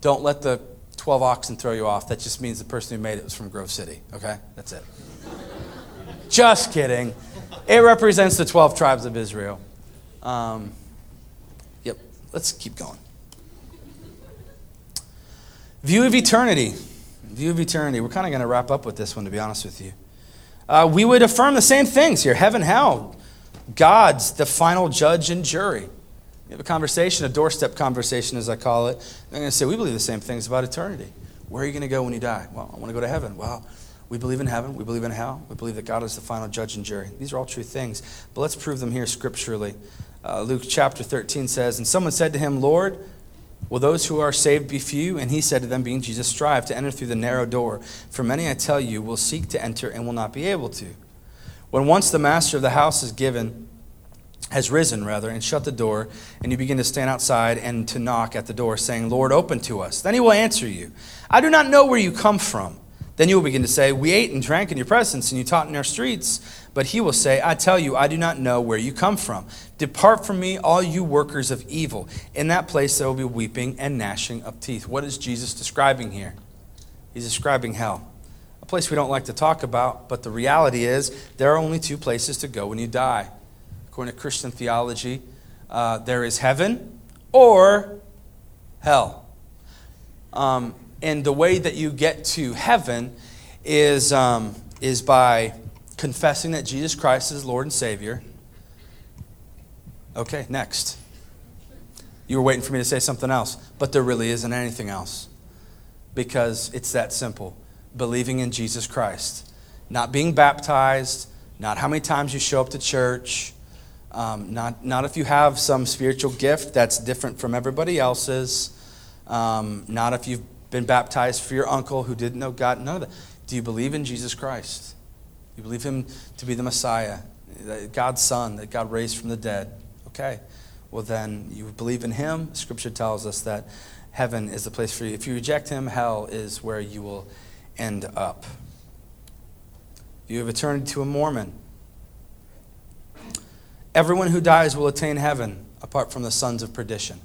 Don't let the 12 oxen throw you off. That just means the person who made it was from Grove City, okay? That's it. <laughs> just kidding. It represents the 12 tribes of Israel. Um, yep, let's keep going. View of eternity. View of eternity. We're kind of going to wrap up with this one, to be honest with you uh, we would affirm the same things here heaven, hell. God's the final judge and jury. We have a conversation, a doorstep conversation, as I call it. They're going to say, We believe the same things about eternity. Where are you going to go when you die? Well, I want to go to heaven. Well, we believe in heaven. We believe in hell. We believe that God is the final judge and jury. These are all true things, but let's prove them here scripturally. Uh, Luke chapter 13 says, And someone said to him, Lord, Will those who are saved be few? And he said to them, being Jesus, strive to enter through the narrow door. For many, I tell you, will seek to enter and will not be able to. When once the master of the house is given, has risen, rather, and shut the door, and you begin to stand outside and to knock at the door, saying, Lord, open to us. Then he will answer you, I do not know where you come from. Then you will begin to say, We ate and drank in your presence, and you taught in our streets. But he will say, I tell you, I do not know where you come from. Depart from me, all you workers of evil. In that place there will be weeping and gnashing of teeth. What is Jesus describing here? He's describing hell. A place we don't like to talk about, but the reality is there are only two places to go when you die. According to Christian theology, uh, there is heaven or hell. Um, and the way that you get to heaven is, um, is by confessing that Jesus Christ is Lord and Savior. Okay, next. You were waiting for me to say something else, but there really isn't anything else because it's that simple. Believing in Jesus Christ, not being baptized, not how many times you show up to church, um, not, not if you have some spiritual gift that's different from everybody else's, um, not if you've been baptized for your uncle who didn't know God. None of that. Do you believe in Jesus Christ? You believe him to be the Messiah, God's Son that God raised from the dead. Okay. Well, then you believe in him. Scripture tells us that heaven is the place for you. If you reject him, hell is where you will end up. You have eternity to a Mormon. Everyone who dies will attain heaven apart from the sons of perdition.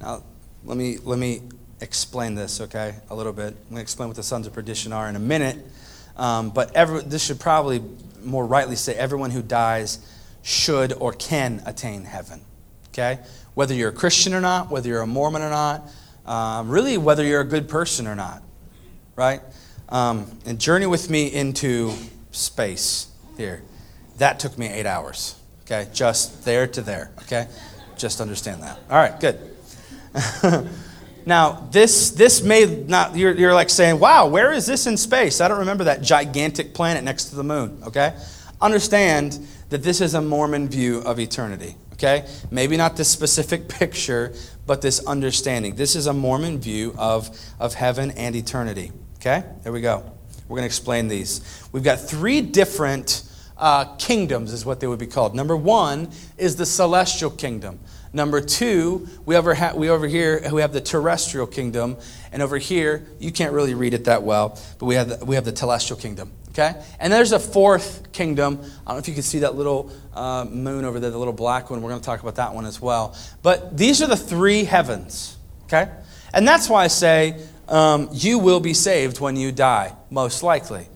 Now, let me, let me explain this, okay, a little bit. I'm going to explain what the sons of perdition are in a minute. Um, but every, this should probably more rightly say everyone who dies should or can attain heaven, okay? Whether you're a Christian or not, whether you're a Mormon or not, um, really whether you're a good person or not, right? Um, and journey with me into space here. That took me eight hours, okay? Just there to there, okay? Just understand that. All right, good. <laughs> Now, this, this may not, you're, you're like saying, wow, where is this in space? I don't remember that gigantic planet next to the moon, okay? Understand that this is a Mormon view of eternity, okay? Maybe not this specific <laughs> picture, but this understanding. This is a Mormon view of, of heaven and eternity, okay? There we go. We're going to explain these. We've got three different uh, kingdoms, is what they would be called. Number one is the celestial kingdom. Number two, we over, ha- we over here we have the terrestrial kingdom, and over here you can't really read it that well, but we have the, we have the celestial kingdom. Okay, and there's a fourth kingdom. I don't know if you can see that little uh, moon over there, the little black one. We're going to talk about that one as well. But these are the three heavens. Okay, and that's why I say um, you will be saved when you die, most likely.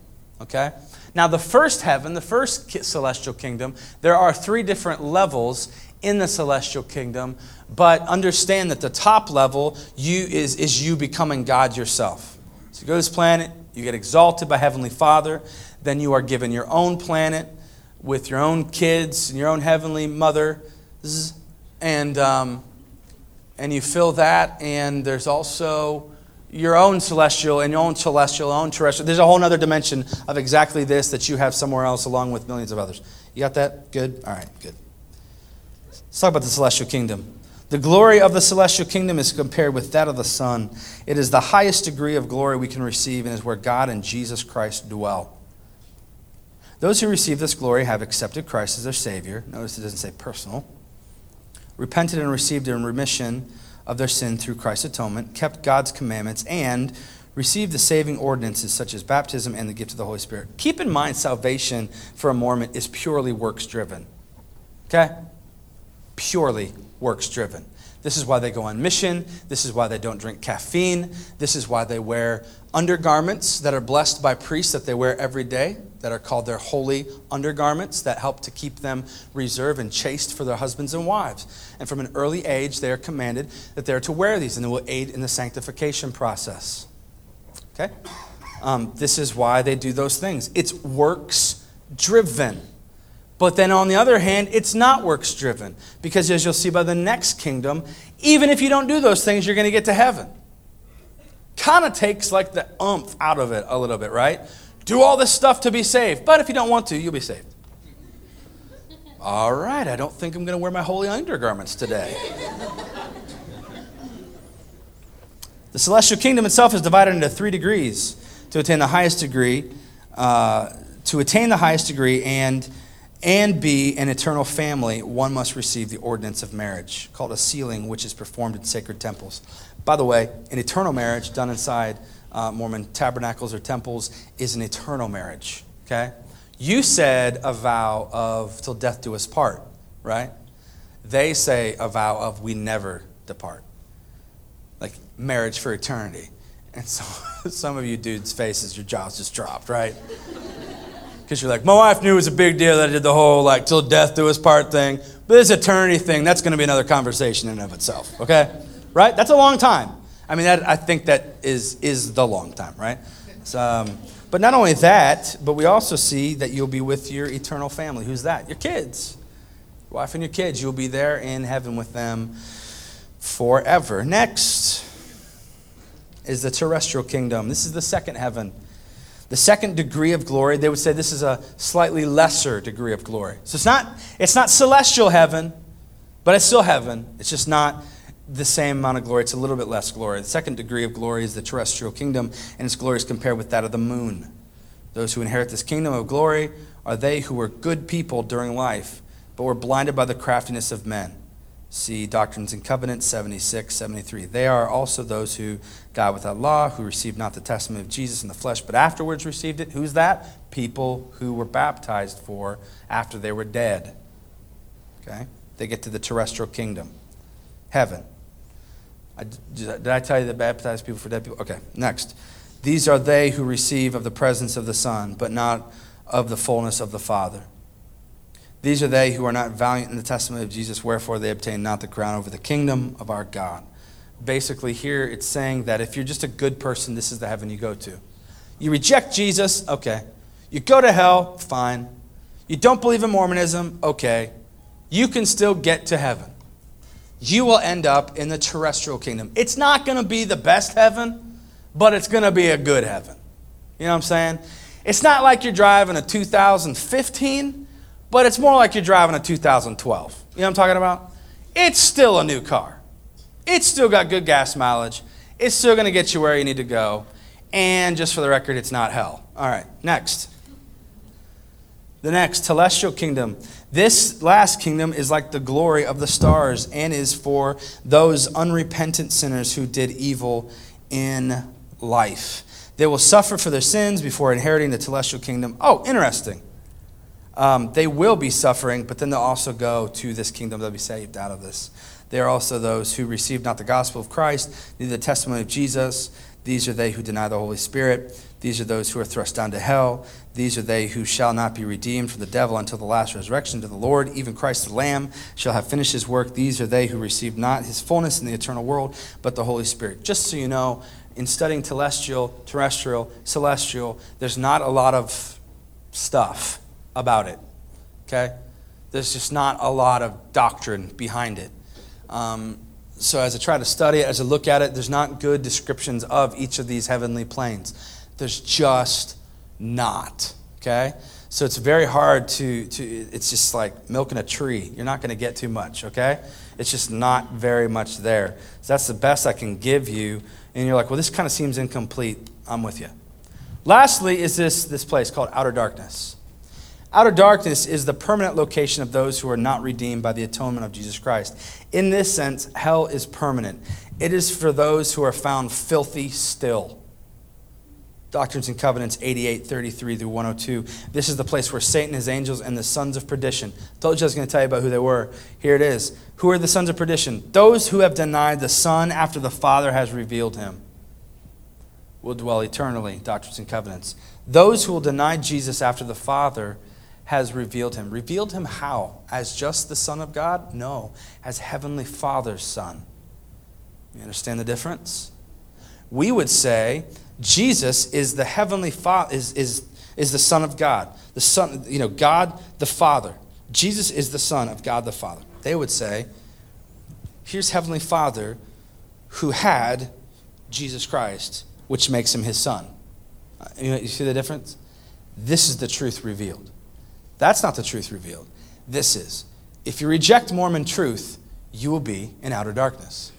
Okay. Now, the first heaven, the first telestial kingdom, there are three different levels in the celestial kingdom, but understand that the top level you is, is you becoming God yourself. So you go to this planet, you get exalted by Heavenly Father, then you are given your own planet with your own kids and your own heavenly mother, and um, and you fill that, and there's also your own celestial and your own celestial, own terrestrial. There's a whole other dimension of exactly this that you have somewhere else along with millions of others. You got that? Good? All right, good. Let's talk about the celestial kingdom. The glory of the celestial kingdom is compared with that of the sun. It is the highest degree of glory we can receive and is where God and Jesus Christ dwell. Those who receive this glory have accepted Christ as their Savior. Notice it doesn't say personal. Repented and received a remission of their sin through Christ's atonement, kept God's commandments, and received the saving ordinances such as baptism and the gift of the Holy Spirit. Keep in mind, salvation for a Mormon is purely works driven. Okay? Purely works driven. This is why they go on mission. This is why they don't drink caffeine. This is why they wear undergarments that are blessed by priests that they wear every day, that are called their holy undergarments that help to keep them reserved and chaste for their husbands and wives. And from an early age, they are commanded that they're to wear these and it will aid in the sanctification process. Okay? Um, this is why they do those things. It's works driven. But then on the other hand, it's not works driven. Because as you'll see by the next kingdom, even if you don't do those things, you're going to get to heaven. Kind of takes like the umph out of it a little bit, right? Do all this stuff to be saved. But if you don't want to, you'll be saved. All right, I don't think I'm going to wear my holy undergarments today. the celestial kingdom itself is divided into three degrees to attain the highest degree, uh, to attain the highest degree, and and be an eternal family, one must receive the ordinance of marriage, called a sealing, which is performed in sacred temples. By the way, an eternal marriage done inside uh, Mormon tabernacles or temples is an eternal marriage. Okay? You said a vow of till death do us part, right? They say a vow of we never depart, like marriage for eternity. And so <laughs> some of you dudes' faces, your jaws just dropped, right? Because you're like, my wife knew it was a big deal that I did the whole like till death do us part thing. But this eternity thing, that's going to be another conversation in and of itself, okay? Right? That's a long time. I mean, that, I think that is, is the long time, right? So, um, but not only that, but we also see that you'll be with your eternal family. Who's that? Your kids. Your wife and your kids. You'll be there in heaven with them forever. Next is the terrestrial kingdom. This is the second heaven. The second degree of glory, they would say this is a slightly lesser degree of glory. So it's not, it's not celestial heaven, but it's still heaven. It's just not the same amount of glory. It's a little bit less glory. The second degree of glory is the terrestrial kingdom, and its glory is compared with that of the moon. Those who inherit this kingdom of glory are they who were good people during life, but were blinded by the craftiness of men. See Doctrines and Covenants 76, 73. They are also those who died without law, who received not the testimony of Jesus in the flesh, but afterwards received it. Who's that? People who were baptized for after they were dead. Okay? They get to the terrestrial kingdom, heaven. I, did I tell you that baptized people for dead people? Okay, next. These are they who receive of the presence of the Son, but not of the fullness of the Father. These are they who are not valiant in the testimony of Jesus, wherefore they obtain not the crown over the kingdom of our God. Basically, here it's saying that if you're just a good person, this is the heaven you go to. You reject Jesus, okay. You go to hell, fine. You don't believe in Mormonism, okay. You can still get to heaven. You will end up in the terrestrial kingdom. It's not going to be the best heaven, but it's going to be a good heaven. You know what I'm saying? It's not like you're driving a 2015 but it's more like you're driving a 2012. You know what I'm talking about? It's still a new car. It's still got good gas mileage. It's still going to get you where you need to go. And just for the record, it's not hell. All right, next. The next, telestial kingdom. This last kingdom is like the glory of the stars and is for those unrepentant sinners who did evil in life. They will suffer for their sins before inheriting the telestial kingdom. Oh, interesting um, they will be suffering, but then they'll also go to this kingdom. They'll be saved out of this. They are also those who receive not the gospel of Christ, neither the testimony of Jesus. These are they who deny the Holy Spirit. These are those who are thrust down to hell. These are they who shall not be redeemed from the devil until the last resurrection to the Lord. Even Christ the Lamb shall have finished his work. These are they who receive not his fullness in the eternal world, but the Holy Spirit. Just so you know, in studying telestial, terrestrial, celestial, there's not a lot of stuff about it. Okay? There's just not a lot of doctrine behind it. Um, so as I try to study it, as I look at it, there's not good descriptions of each of these heavenly planes. There's just not. Okay? So it's very hard to, to it's just like milking a tree. You're not going to get too much, okay? It's just not very much there. So that's the best I can give you. And you're like, well, this kind of seems incomplete. I'm with you. Lastly, is this, this place called outer darkness. Outer darkness is the permanent location of those who are not redeemed by the atonement of Jesus Christ. In this sense, hell is permanent. It is for those who are found filthy still. Doctrines and Covenants 88, 33 through 102. This is the place where Satan, his angels, and the sons of perdition. I Told you I was going to tell you about who they were. Here it is. Who are the sons of perdition? Those who have denied the Son after the Father has revealed him will dwell eternally. Doctrines and Covenants. Those who will deny Jesus after the Father has revealed him. Revealed him how? As just the Son of God? No, as Heavenly Father's Son. You understand the difference? We would say Jesus is the heavenly Father, is, is, is the Son of God. The Son, you know, God the Father. Jesus is the Son of God the Father. They would say, here's Heavenly Father who had Jesus Christ, which makes him his Son. Uh, you, know, you see the difference? This is the truth revealed. That's not the truth revealed. This is. If you reject Mormon truth, you will be in outer darkness.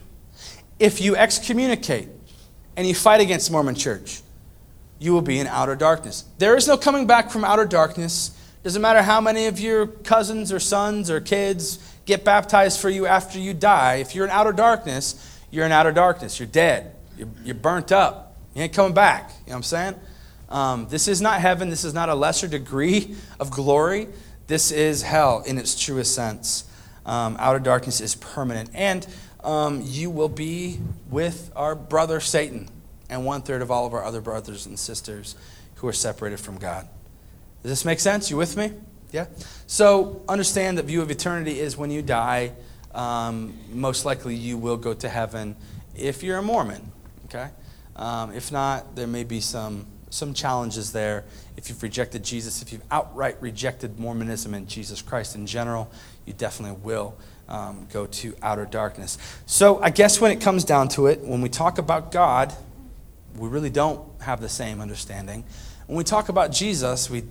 If you excommunicate and you fight against Mormon church, you will be in outer darkness. There is no coming back from outer darkness. Doesn't matter how many of your cousins or sons or kids get baptized for you after you die. If you're in outer darkness, you're in outer darkness. You're dead. You're, you're burnt up. You ain't coming back. You know what I'm saying? Um, this is not heaven. This is not a lesser degree of glory. This is hell in its truest sense. Um, outer darkness is permanent. And um, you will be with our brother Satan and one third of all of our other brothers and sisters who are separated from God. Does this make sense? You with me? Yeah? So understand that view of eternity is when you die, um, most likely you will go to heaven if you're a Mormon. Okay? Um, if not, there may be some, some challenges there. If you've rejected Jesus, if you've outright rejected Mormonism and Jesus Christ in general, you definitely will um, go to outer darkness. So I guess when it comes down to it, when we talk about God, we really don't have the same understanding. When we talk about Jesus, we,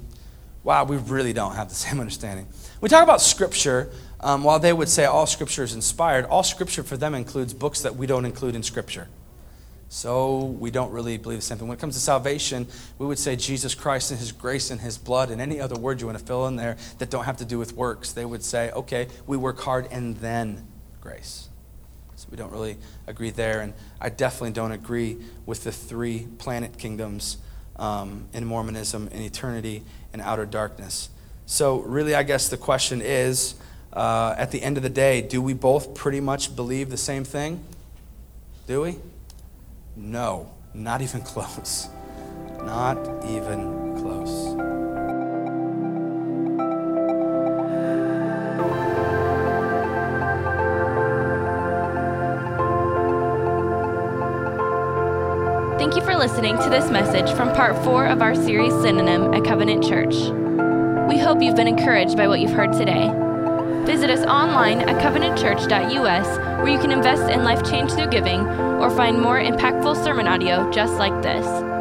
wow, we really don't have the <laughs> same understanding. we talk about Scripture, um, while they would say all Scripture is inspired, all Scripture for them includes books that we don't include in Scripture. So we don't really believe the same thing. When it comes to salvation, we would say Jesus Christ and His grace and His blood and any other word you want to fill in there that don't have to do with works. They would say, okay, we work hard and then grace. So we don't really agree there. And I definitely don't agree with the three planet kingdoms um, in Mormonism, in eternity, and outer darkness. So really, I guess the question is, uh, at the end of the day, do we both pretty much believe the same thing? Do we? No, not even close. Not even close. Thank you for listening to this message from part four of our series Synonym at Covenant Church. We hope you've been encouraged by what you've heard today. Visit us online at covenantchurch.us where you can invest in life change through giving or find more impactful sermon audio just like this.